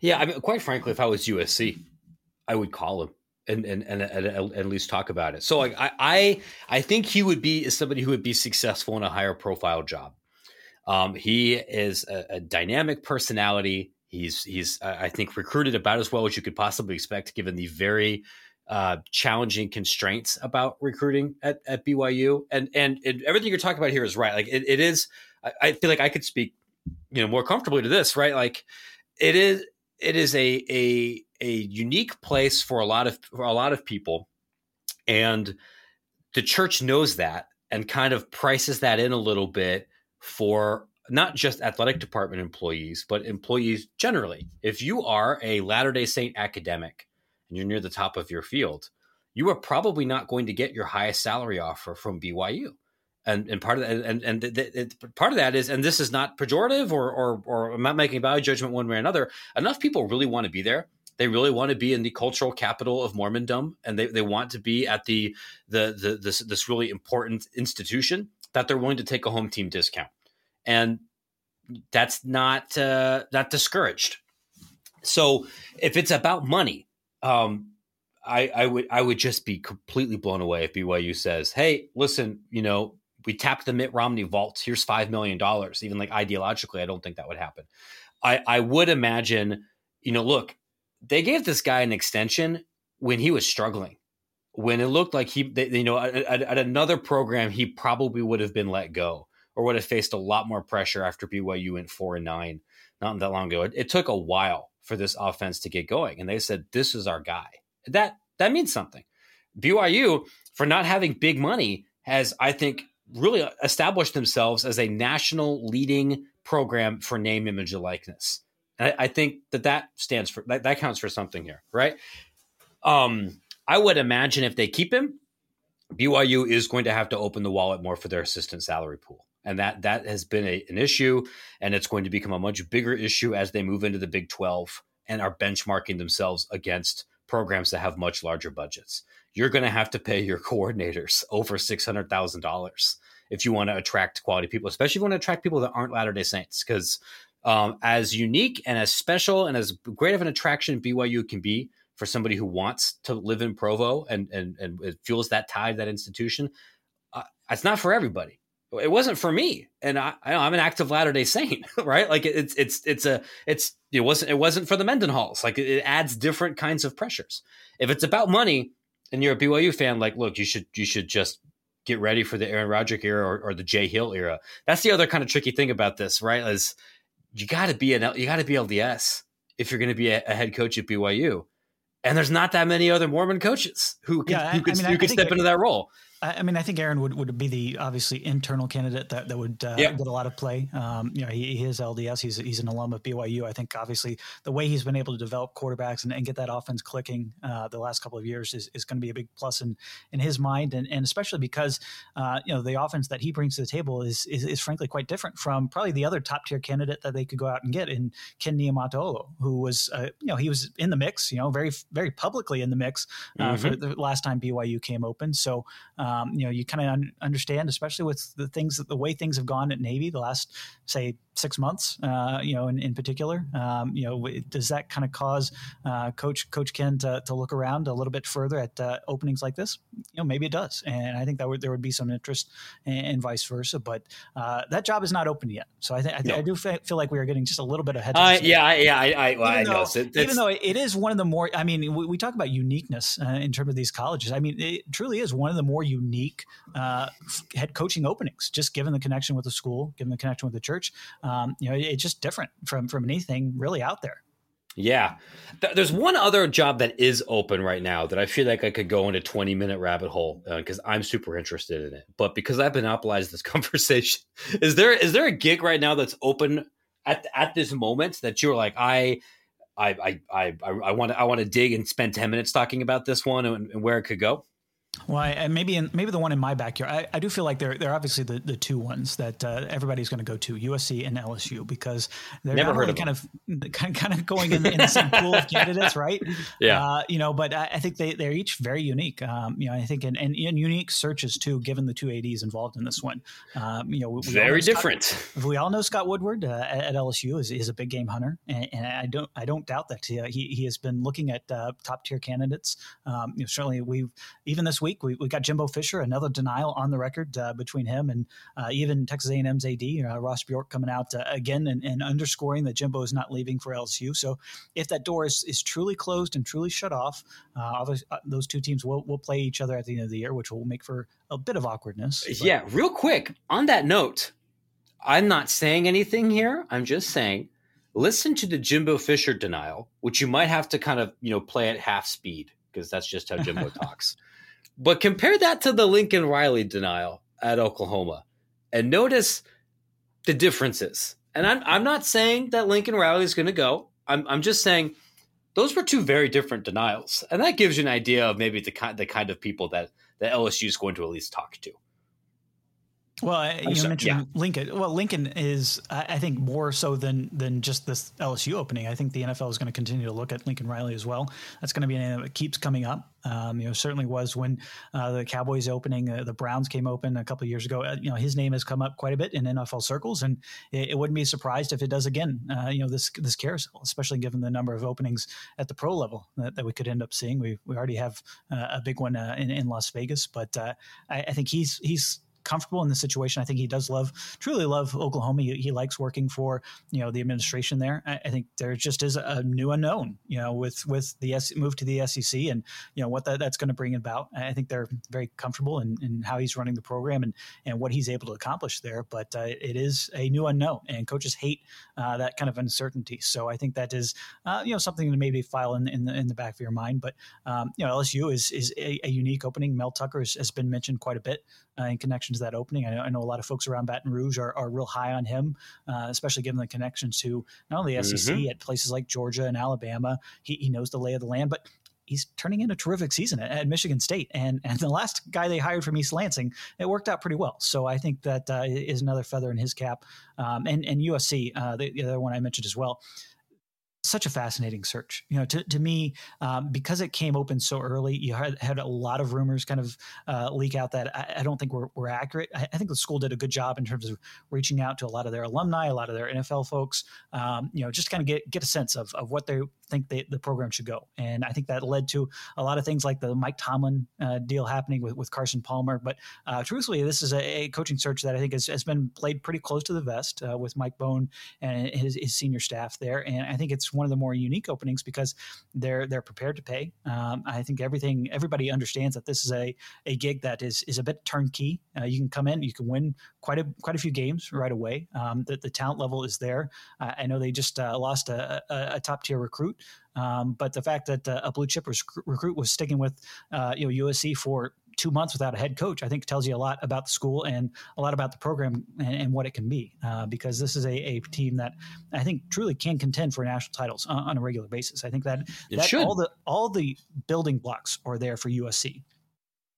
Yeah, I mean, quite frankly, if I was USC, I would call him and and and, and, and at least talk about it. So, like, I I I think he would be somebody who would be successful in a higher profile job. Um, he is a, a dynamic personality. He's he's I think recruited about as well as you could possibly expect, given the very uh, challenging constraints about recruiting at, at BYU. And, and, and everything you're talking about here is right. Like it, it is, I, I, feel like I could speak, you know, more comfortably to this, right? Like it is, it is a, a, a unique place for a lot of, for a lot of people. And the church knows that and kind of prices that in a little bit for not just athletic department employees, but employees generally. If you are a Latter day Saint academic, and you're near the top of your field, you are probably not going to get your highest salary offer from BYU. and and part of that and and the, the, part of that is and this is not pejorative or or or I'm not making value judgment one way or another. Enough people really want to be there. They really want to be in the cultural capital of Mormondom, and they, they want to be at the the the this this really important institution that they're willing to take a home team discount, and that's not uh, not discouraged. So if it's about money, um, I, I would I would just be completely blown away if BYU says, "Hey, listen, you know, we tapped the Mitt Romney vault. Here's five million dollars." Even like ideologically, I don't think that would happen. I I would imagine, you know, look, they gave this guy an extension when he was struggling. When it looked like he, they, you know, at, at, another program, he probably would have been let go or would have faced a lot more pressure after BYU went four and nine not that long ago. It, it took a while for this offense to get going, and they said, "This is our guy." That that means something. BYU, for not having big money, has I think really established themselves as a national leading program for name, image, and likeness. I, I think that that stands for that, that counts for something here, right? Um, I would imagine if they keep him, BYU is going to have to open the wallet more for their assistant salary pool. And that that has been a, an issue, and it's going to become a much bigger issue as they move into the Big 12 and are benchmarking themselves against programs that have much larger budgets. You're going to have to pay your coordinators over $600,000 if you want to attract quality people, especially if you want to attract people that aren't Latter day Saints, because um, as unique and as special and as great of an attraction BYU can be for somebody who wants to live in Provo and and and it feels that tie that institution. Uh, it's not for everybody. It wasn't for me, and I, I'm an active Latter Day Saint, right? Like it's it's it's a it's it wasn't it wasn't for the Mendenhalls. Like it adds different kinds of pressures. If it's about money and you're a BYU fan, like look, you should you should just get ready for the Aaron Roderick era or, or the Jay Hill era. That's the other kind of tricky thing about this, right? Is you got to be an you got to be LDS if you're going to be a, a, head coach at BYU. And there's not that many other Mormon coaches who can, yeah, who could, I mean, who could step into that role. I mean, I think Aaron would, would be the obviously internal candidate that, that would uh, yep. get a lot of play. Um, you know, he, he is LDS. He's he's an alum of BYU. I think obviously the way he's been able to develop quarterbacks and, and get that offense clicking uh, the last couple of years is, is going to be a big plus in, in his mind, and, and especially because uh, you know the offense that he brings to the table is, is, is frankly quite different from probably the other top tier candidate that they could go out and get in Ken Niumatalolo, who was uh, you know he was in the mix, you know, very very publicly in the mix uh, mm-hmm. for the last time BYU came open. So um, Um, you know you kind of un- understand, especially with the things that the way things have gone at Navy the last, say, six months, uh, you know, in, in particular, um, you know, does that kind of cause uh, Coach Coach Ken to, to look around a little bit further at uh, openings like this? You know, maybe it does, and I think that would, there would be some interest, and, and vice versa. But uh, that job is not open yet, so I, th- I, th- no. I do f- feel like we are getting just a little bit ahead. Uh, yeah, yeah, I, I, well, I know. Though, even though it is one of the more, I mean, we, we talk about uniqueness uh, in terms of these colleges. I mean, it truly is one of the more unique uh, head coaching openings, just given the connection with the school, given the connection with the church. Um, you know, it's just different from from anything really out there. Yeah. There's one other job that is open right now that I feel like I could go into 20 minute rabbit hole because uh, I'm super interested in it. But because I've monopolized this conversation, is there is there a gig right now that's open at at this moment that you're like I I I I I want to I want to dig and spend 10 minutes talking about this one and, and where it could go? Well, I, maybe in, maybe the one in my backyard. I, I do feel like they're they're obviously the, the two ones that uh, everybody's going to go to USC and LSU because they're Never heard of kind of kind of going in, in the same pool of candidates, right? Yeah, uh, you know, but I, I, think they they're each very unique. Um, you know, I think and, and, and, unique searches too, given the two ads involved in this one. Um, you know, we, very different. Scott, we all know Scott Woodward uh, at, LSU is, is a big game hunter, and, and I don't I don't doubt that he he has been looking at uh, top tier candidates. Um, you know, certainly we've even this week we, we got Jimbo Fisher, another denial on the record uh, between him and uh, even Texas A&M's AD uh, Ross Bjork coming out uh, again and, and, underscoring that Jimbo is not leaving for LSU. So if that door is, is truly closed and truly shut off, uh, those two teams will, will play each other at the end of the year, which will make for a bit of awkwardness. But. Yeah, real quick on that note, I'm not saying anything here. I'm just saying listen to the Jimbo Fisher denial, which you might have to kind of you know play at half speed because that's just how Jimbo talks. But compare that to the Lincoln Riley denial at Oklahoma and notice the differences. And I'm, I'm not saying that Lincoln Riley is going to go. I'm, I'm just saying those were two very different denials. And that gives you an idea of maybe the kind, the kind of people that, that LSU is going to at least talk to. Well, you sorry, mentioned yeah. Lincoln. Well, Lincoln is, I think, more so than than just this LSU opening. I think the NFL is going to continue to look at Lincoln Riley as well. That's going to be an that keeps coming up. Um, you know, certainly was when uh, the Cowboys opening, uh, the Browns came open a couple years ago. Uh, you know, his name has come up quite a bit in NFL circles, and it, it wouldn't be surprised if it does again. Uh, you know, this this carousel, especially given the number of openings at the pro level that, that we could end up seeing. We we already have uh, a big one uh, in, in Las Vegas, but I, I think he's he's comfortable in the situation. I think he does love, truly love Oklahoma. He, he likes working for you know the administration there. I, I, think there just is a new unknown, you know, with with the S, move to the SEC and you know what that, that's going to bring about. I think they're very comfortable in, in how he's running the program and and what he's able to accomplish there. But uh, it is a new unknown, and coaches hate uh, that kind of uncertainty. So I think that is uh, you know something to maybe file in, in the in the back of your mind. But um, you know LSU is is a, a unique opening. Mel Tucker has, has been mentioned quite a bit uh, in connection to that opening. I know, I know, a lot of folks around Baton Rouge are, are real high on him, uh, especially given the connections to not only the SEC mm-hmm. at places like Georgia and Alabama. He, he knows the lay of the land, but he's turning in a terrific season at, at, Michigan State. And and the last guy they hired from East Lansing, it worked out pretty well. So I think that uh, is another feather in his cap. Um, and and USC, uh, the, the, other one I mentioned as well such a fascinating search. You know, to, to me, um, because it came open so early, you had, had a lot of rumors kind of uh, leak out that I, I, don't think were, were accurate. I, I, think the school did a good job in terms of reaching out to a lot of their alumni, a lot of their NFL folks, um, you know, just kind of get, get a sense of, of what they think they, the program should go. And I think that led to a lot of things like the Mike Tomlin uh, deal happening with, with Carson Palmer. But uh, truthfully, this is a, a, coaching search that I think has, has been played pretty close to the vest uh, with Mike Bohn and his, his, senior staff there. And I think it's one of the more unique openings because they're they're prepared to pay. Um, I think everything everybody understands that this is a a gig that is is a bit turnkey. Uh, you can come in, you can win quite a quite a few games right away. Um, the, the talent level is there. I know they just uh, lost a, a, a top tier recruit um, but the fact that uh, a blue chip recruit was sticking with uh, you know USC for two months without a head coach, I think tells you a lot about the school and a lot about the program and, and what it can be. Uh, because this is a, a, team that I think truly can contend for national titles on, on a regular basis. I think that, that all the all the building blocks are there for USC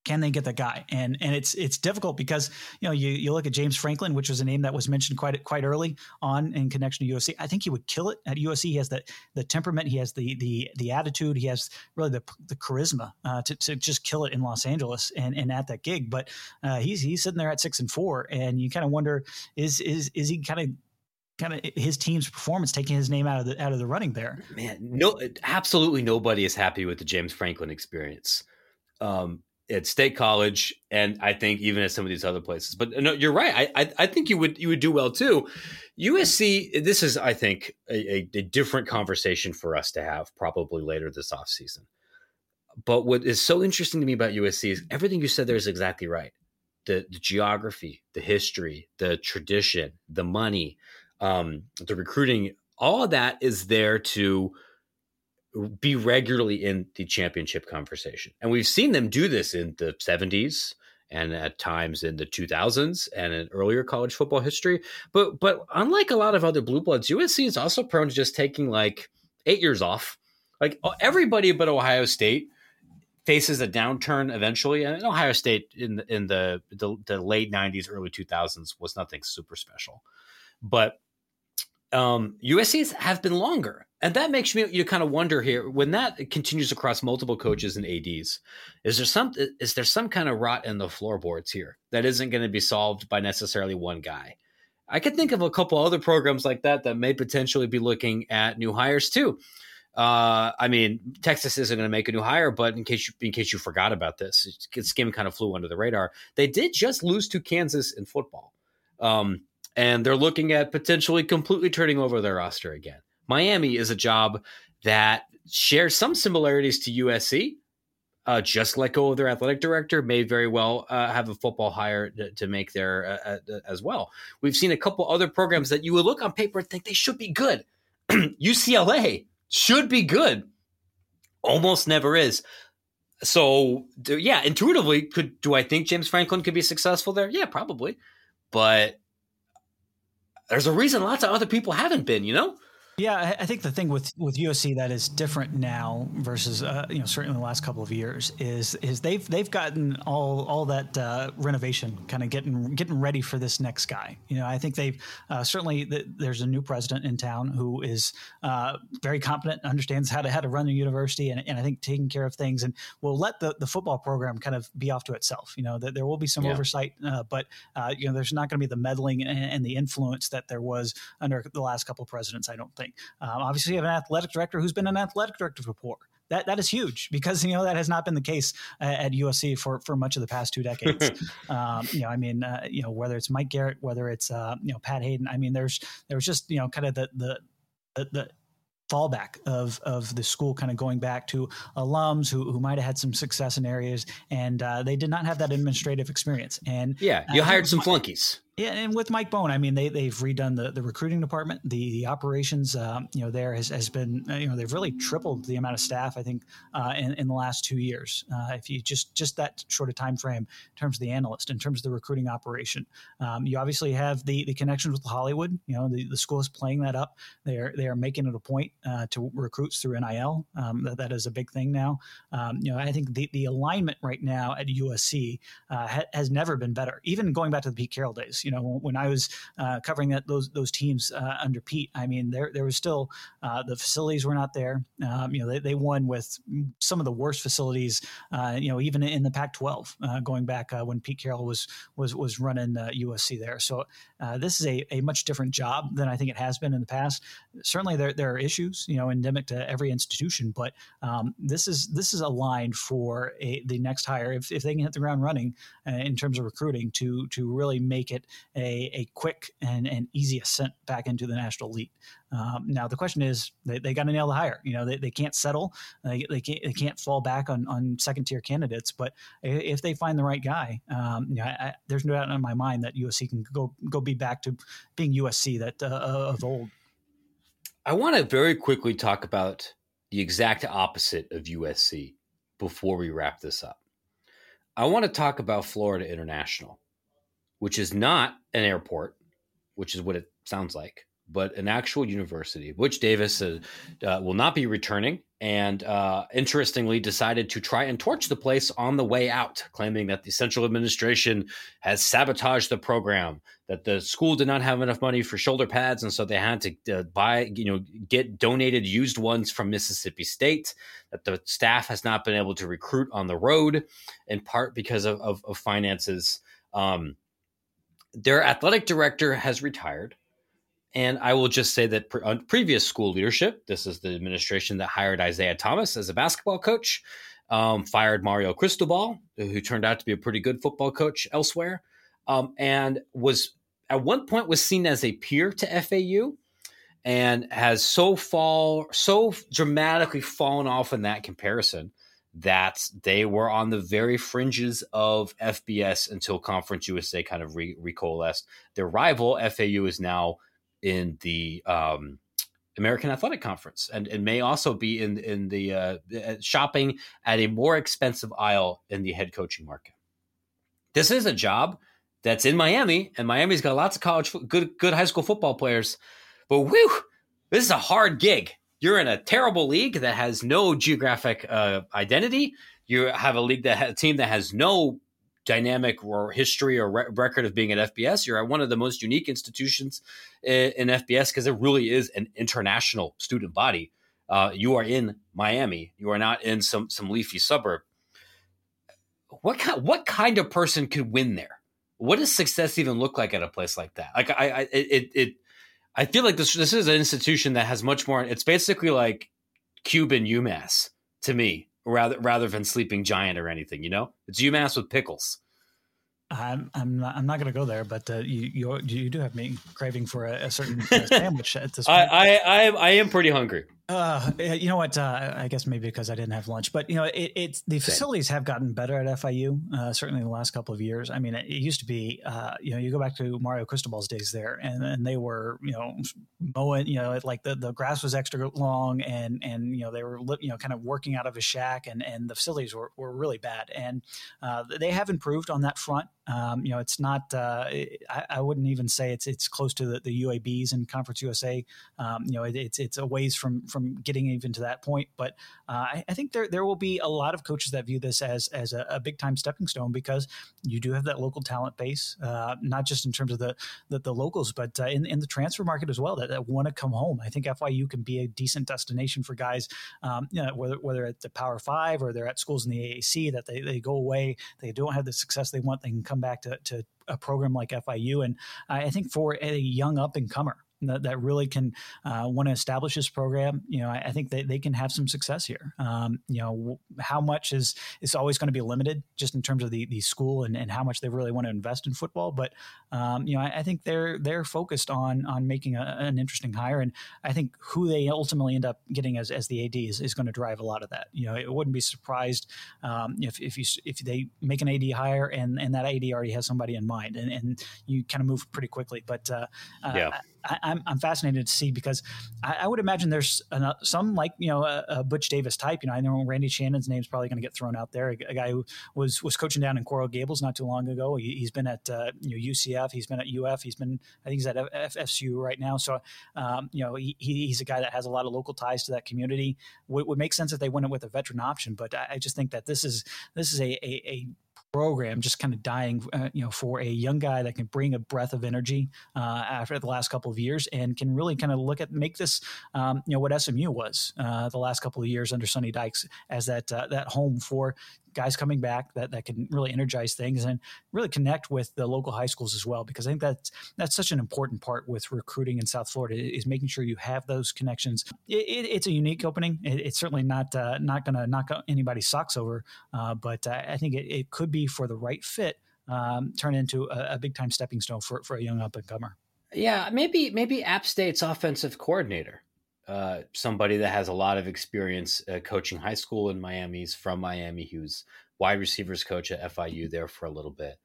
can they get the guy? And and it's it's difficult because you know you, you look at James Franklin, which was a name that was mentioned quite quite early on in connection to USC. I think he would kill it at USC. He has the the temperament, he has the the the attitude, he has really the the charisma uh, to to just kill it in Los Angeles and and at that gig. But uh, he's he's sitting there at six and four, and you kind of wonder is is is he kind of kind of his team's performance taking his name out of the out of the running there. Man, no, absolutely nobody is happy with the James Franklin experience. Um, at State College, and I think even at some of these other places. But no, you're right. I, I, I think you would you would do well too. USC. This is, I think, a, a, different conversation for us to have probably later this off season. But what is so interesting to me about USC is everything you said there is exactly right. The, the geography, the history, the tradition, the money, um, the recruiting, all of that is there to be regularly in the championship conversation. And we've seen them do this in the 70s and at times in the 2000s and in earlier college football history. But but unlike a lot of other blue bloods, USC is also prone to just taking like 8 years off. Like everybody but Ohio State faces a downturn eventually and Ohio State in in the, the the late 90s early 2000s was nothing super special. But um, USC's have been longer. And that makes me you kind of wonder here when that continues across multiple coaches and ads, is there some is there some kind of rot in the floorboards here that isn't going to be solved by necessarily one guy? I could think of a couple other programs like that that may potentially be looking at new hires too. Uh, I mean, Texas isn't going to make a new hire, but in case you in case you forgot about this, Skim kind of flew under the radar. They did just lose to Kansas in football, um, and they're looking at potentially completely turning over their roster again. Miami is a job that shares some similarities to USC. Uh, just let go of their athletic director, may very well uh, have a football hire to, to make there uh, uh as well. We've seen a couple other programs that you would look on paper and think they should be good. UCLA should be good, almost never is. So yeah, intuitively, could do I think James Franklin could be successful there? Yeah, probably, but there's a reason lots of other people haven't been. You know. Yeah, I think the thing with with USC that is different now versus uh, you know certainly the last couple of years is is they've they've gotten all all that uh, renovation kind of getting getting ready for this next guy. You know, I think they've uh, certainly th- there's a new president in town who is uh, very competent, understands how to how to run a university, and, and I think taking care of things, and will let the the football program kind of be off to itself. You know, that there will be some yeah. oversight, uh, but uh, you know, there's not going to be the meddling and, and, the influence that there was under the last couple of presidents. I don't think. Um, obviously, you have an athletic director who's been an athletic director before. That, that is huge because you know that has not been the case at USC for, for much of the past two decades. um, you know, I mean, uh, you know, whether it's Mike Garrett, whether it's uh, you know Pat Haden. I mean, there's there was just you know kind of the the the, the fallback of of the school kind of going back to alums who, who might have had some success in areas and uh, they did not have that administrative experience and yeah you hired some flunkies yeah, and with Mike Bohn, I mean, they they've redone the, the recruiting department, the, the operations. Um, you know, there has, has been uh, you know they've really tripled the amount of staff. I think uh, in, in the last two years. Uh, if you just just that short of time frame in terms of the analyst, in terms of the recruiting operation, um, you obviously have the the connections with Hollywood. You know, the, the school is playing that up. They are they are making it a point uh, to recruits through NIL. Um, that, that is a big thing now. Um, you know, I think the the alignment right now at USC uh, ha- has never been better. Even going back to the Pete Carroll days you know, when I was uh, covering that those those teams uh, under Pete, I mean, there there was still uh, the facilities were not there. Um, you know, they, they won with some of the worst facilities. Uh, you know, even in the Pac-12, uh, going back uh, when Pete Carroll was was was running USC there. So this is a, a much different job than I think it has been in the past. Certainly, there there are issues, you know, endemic to every institution, but um, this is this is aligned for a, the next hire if, if they can hit the ground running in terms of recruiting to to really make it a, a quick and, and easy ascent back into the national elite. Um, now the question is, they, they got to nail the hire. You know, they, they can't settle. They, they can't they can't fall back on, on second tier candidates. But if they find the right guy, um, you know, I, there's no doubt in my mind that USC can go go be back to being USC that uh, of old. I want to very quickly talk about the exact opposite of USC before we wrap this up. I want to talk about Florida International which is not an airport, which is what it sounds like, but an actual university. Butch Davis uh, uh, will not be returning, and uh, interestingly, decided to try and torch the place on the way out, claiming that the central administration has sabotaged the program, that the school did not have enough money for shoulder pads, and so they had to uh, buy, you know, get donated used ones from Mississippi State. That the staff has not been able to recruit on the road, in part because of, of, of finances. Um, their athletic director has retired. And I will just say that pre- previous school leadership, this is the administration that hired Isiah Thomas as a basketball coach, um, fired Mario Cristobal, who turned out to be a pretty good football coach elsewhere, um, and was at one point was seen as a peer to FAU, and has so fall so dramatically fallen off in that comparison that they were on the very fringes of FBS until Conference USA kind of re- recoalesced. Their rival FAU is now in the um, American Athletic Conference and, and may also be in in the uh, uh, shopping at a more expensive aisle in the head coaching market. This is a job that's in Miami, and Miami's got lots of college good good high school football players. But whew, this is a hard gig you're in a terrible league that has no geographic uh, identity. You have a league that ha- a team that has no dynamic or history or re- record of being at FBS. You're at one of the most unique institutions in, in FBS because it really is an international student body. Uh, you are in Miami. You are not in some some leafy suburb. What kind what kind of person could win there? What does success even look like at a place like that? Like I, I it it I feel like this this is an institution that has much more. It's basically like Cuban UMass to me, rather rather than Sleeping Giant or anything. You know, it's UMass with pickles. I'm I'm not I'm not going to go there, but uh, you, you you do have me craving for a, a certain sandwich at this point. I, I I am pretty hungry. Uh, you know what? Uh, I guess maybe because I didn't have lunch, but you know, it, it's the facilities have gotten better at FIU. Uh, certainly in the last couple of years. I mean, it, it used to be, uh, you know, you go back to Mario Cristobal's days there, and, and they were, you know, mowing, you know, like the, the grass was extra long, and and you know they were, you know, kind of working out of a shack, and and the facilities were, were really bad, and uh, they have improved on that front. Um, you know, it's not. Uh, I, I, wouldn't even say it's it's close to the, the UABs and Conference USA. Um, you know, it, it's it's a ways from from getting even to that point. But uh, I, I, think there there will be a lot of coaches that view this as as a, a big time stepping stone because you do have that local talent base, uh, not just in terms of the the, the locals, but uh, in in the transfer market as well that, that want to come home. I think FIU can be a decent destination for guys, um, you know, whether whether at the Power Five or they're at schools in the AAC that they, they go away, they don't have the success they want, they can come back to, to a program like FIU. And I think for a young up and comer, that, that really can uh, want to establish this program, you know, I, I, think that they can have some success here. Um, you know, how much is is always going to be limited just in terms of the the school and, and how much they really want to invest in football. But um, you know, I, I, think they're they're focused on on making a, an interesting hire, and I think who they ultimately end up getting as, as the AD is, is going to drive a lot of that. You know, it wouldn't be surprised um, if if you if they make an AD hire and and that AD already has somebody in mind, and, and you kind of move pretty quickly. But uh, yeah. I, I, am I'm, I'm fascinated to see because I, I would imagine there's an, some like you know a, a, Butch Davis type. You know, I know Randy Shannon's name is probably going to get thrown out there. A, a, guy who was was coaching down in Coral Gables not too long ago. He, has been at uh, you know UCF. He's been at UF. He's been I think he's at FSU right now. So um, you know he, he's a guy that has a lot of local ties to that community. Would, would make sense if they went it with a veteran option, but I, I just think that this is this is a, a, a program just kind of dying, uh, you know, for a young guy that can bring a breath of energy uh, after the last couple of years and can really kind of look at make this, um, you know, what SMU was uh, the last couple of years under Sonny Dykes as that uh, that home for guys coming back that, that can really energize things and really connect with the local high schools as well. Because I think that's that's such an important part with recruiting in South Florida is making sure you have those connections. It, it, it's a unique opening. It, it's certainly not uh, not going to knock anybody's socks over, uh, but I think it, could be for the right fit. Um, turn into a, a big time stepping stone for, for a young up and comer. Yeah, maybe maybe App State's offensive coordinator uh, somebody that has a lot of experience uh, coaching high school in Miami. He's from Miami. He was wide receivers coach at FIU there for a little bit.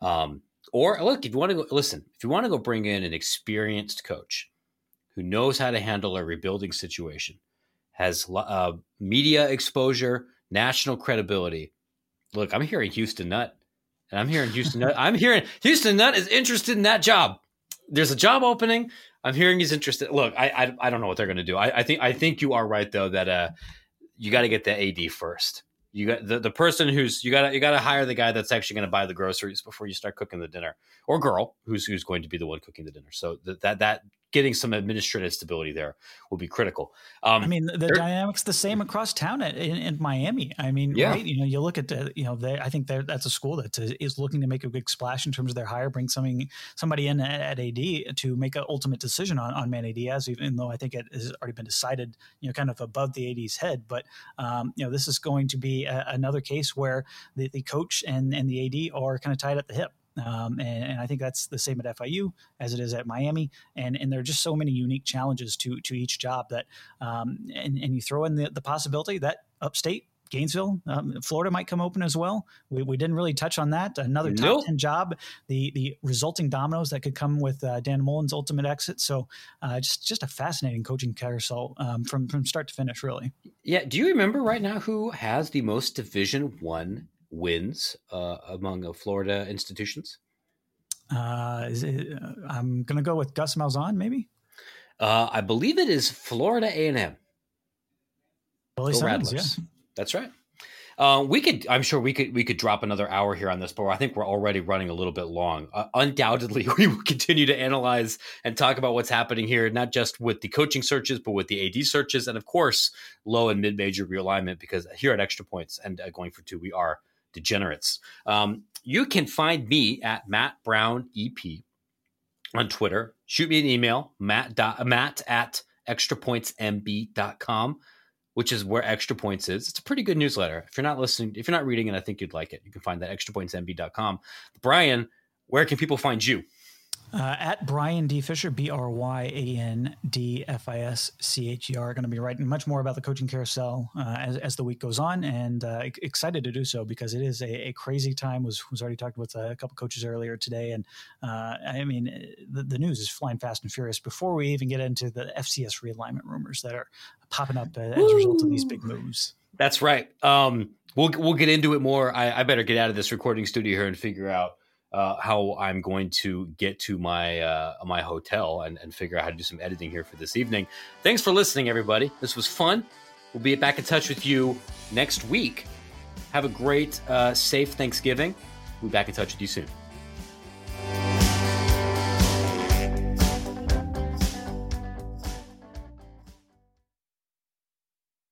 Um, or look, if you want to go, listen, if you want to go bring in an experienced coach who knows how to handle a rebuilding situation, has uh, media exposure, national credibility. Look, I'm hearing Houston Nutt, and I'm hearing Houston Nutt. I'm hearing Houston Nutt is interested in that job. There's a job opening. I'm hearing he's interested. Look, I I, I don't know what they're going to do. I, I think I think you are right though that uh you got to get the AD first. You got the, the person who's you got to you got to hire the guy that's actually going to buy the groceries before you start cooking the dinner, or girl who's who's going to be the one cooking the dinner. So that that that getting some administrative stability there will be critical. Um, I mean, the dynamics the same across town at, in, in, Miami. I mean, yeah. right? You know, you look at the, you know, they, I think that's a school that is looking to make a big splash in terms of their hire, bring something somebody in at, at AD to make an ultimate decision on on Manny Diaz, even though I think it has already been decided, you know, kind of above the AD's head. But um, you know, this is going to be a, another case where the, the coach and and the AD are kind of tied at the hip. Um, and, and, I think that's the same at FIU as it is at Miami. And and there are just so many unique challenges to to each job that um, and, and you throw in the, the possibility that upstate Gainesville, um, Florida might come open as well. We, we didn't really touch on that. Another top nope. ten job, the the resulting dominoes that could come with uh, Dan Mullen's ultimate exit. So uh, just just a fascinating coaching carousel um, from from start to finish, really. Yeah. Do you remember right now who has the most Division One wins uh, among Florida institutions? Uh, it, uh, I'm going to go with Gus Malzahn, maybe. Uh, I believe it is Florida A and M. Billy Simmons, yeah, that's right. Uh, we could, I'm sure we could, we could drop another hour here on this, but I think we're already running a little bit long. Uh, undoubtedly, we will continue to analyze and talk about what's happening here, not just with the coaching searches, but with the AD searches, and of course, low and mid major realignment. Because here at Extra Points and uh, going for two, we are degenerates. Um, you can find me at Matt Brown EP on Twitter. Shoot me an email, matt, dot, matt at extrapointsmb.com, which is where Extra Points is. It's a pretty good newsletter. If you're not listening, if you're not reading it, I think you'd like it. You can find that extrapointsmb.com. Bryan, where can people find you? Uh, at Bryan D. Fischer, B R Y A N D F I S C H E R. Going to be writing much more about the coaching carousel uh, as, as the week goes on, and uh, excited to do so because it is a, a, crazy time. Was was already talked with a couple coaches earlier today, and uh, I mean the, the, news is flying fast and furious. Before we even get into the FCS realignment rumors that are popping up as a result of these big moves. That's right. Um, we'll we'll get into it more. I, I better get out of this recording studio here and figure out uh, how I'm going to get to my uh, my hotel and, and figure out how to do some editing here for this evening. Thanks for listening, everybody. This was fun. We'll be back in touch with you next week. Have a great, uh, safe Thanksgiving. We'll be back in touch with you soon.